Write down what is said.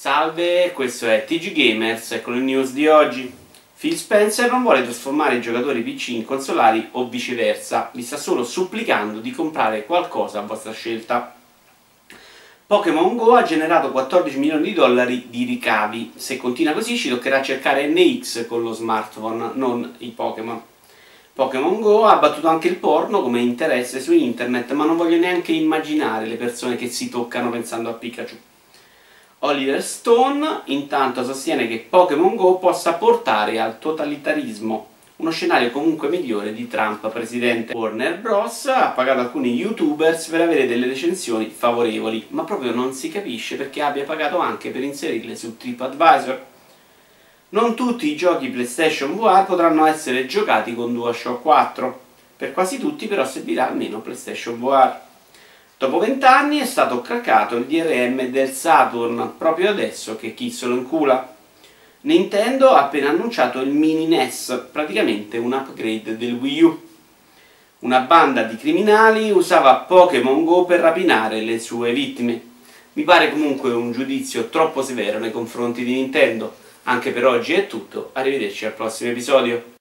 Salve, questo è TG Gamers con le news di oggi. Phil Spencer non vuole trasformare i giocatori PC in consolari o viceversa, vi sta solo supplicando di comprare qualcosa a vostra scelta. Pokémon Go ha generato 14 milioni di dollari di ricavi. Se continua così ci toccherà cercare NX con lo smartphone, non i Pokémon. Pokémon Go ha battuto anche il porno come interesse su internet, ma non voglio neanche immaginare le persone che si toccano pensando a Pikachu. Oliver Stone intanto sostiene che Pokémon Go possa portare al totalitarismo uno scenario comunque migliore di Trump presidente. Warner Bros. ha pagato alcuni youtubers per avere delle recensioni favorevoli, ma proprio non si capisce perché abbia pagato anche per inserirle su TripAdvisor. Non tutti i giochi PlayStation VR potranno essere giocati con DualShock 4, per quasi tutti però servirà almeno PlayStation VR. Dopo vent'anni è stato cracato il DRM del Saturn, proprio adesso che chi se lo incula. Nintendo ha appena annunciato il mini NES, praticamente un upgrade del Wii U. Una banda di criminali usava Pokémon Go per rapinare le sue vittime. Mi pare comunque un giudizio troppo severo nei confronti di Nintendo. Anche per oggi è tutto, arrivederci al prossimo episodio.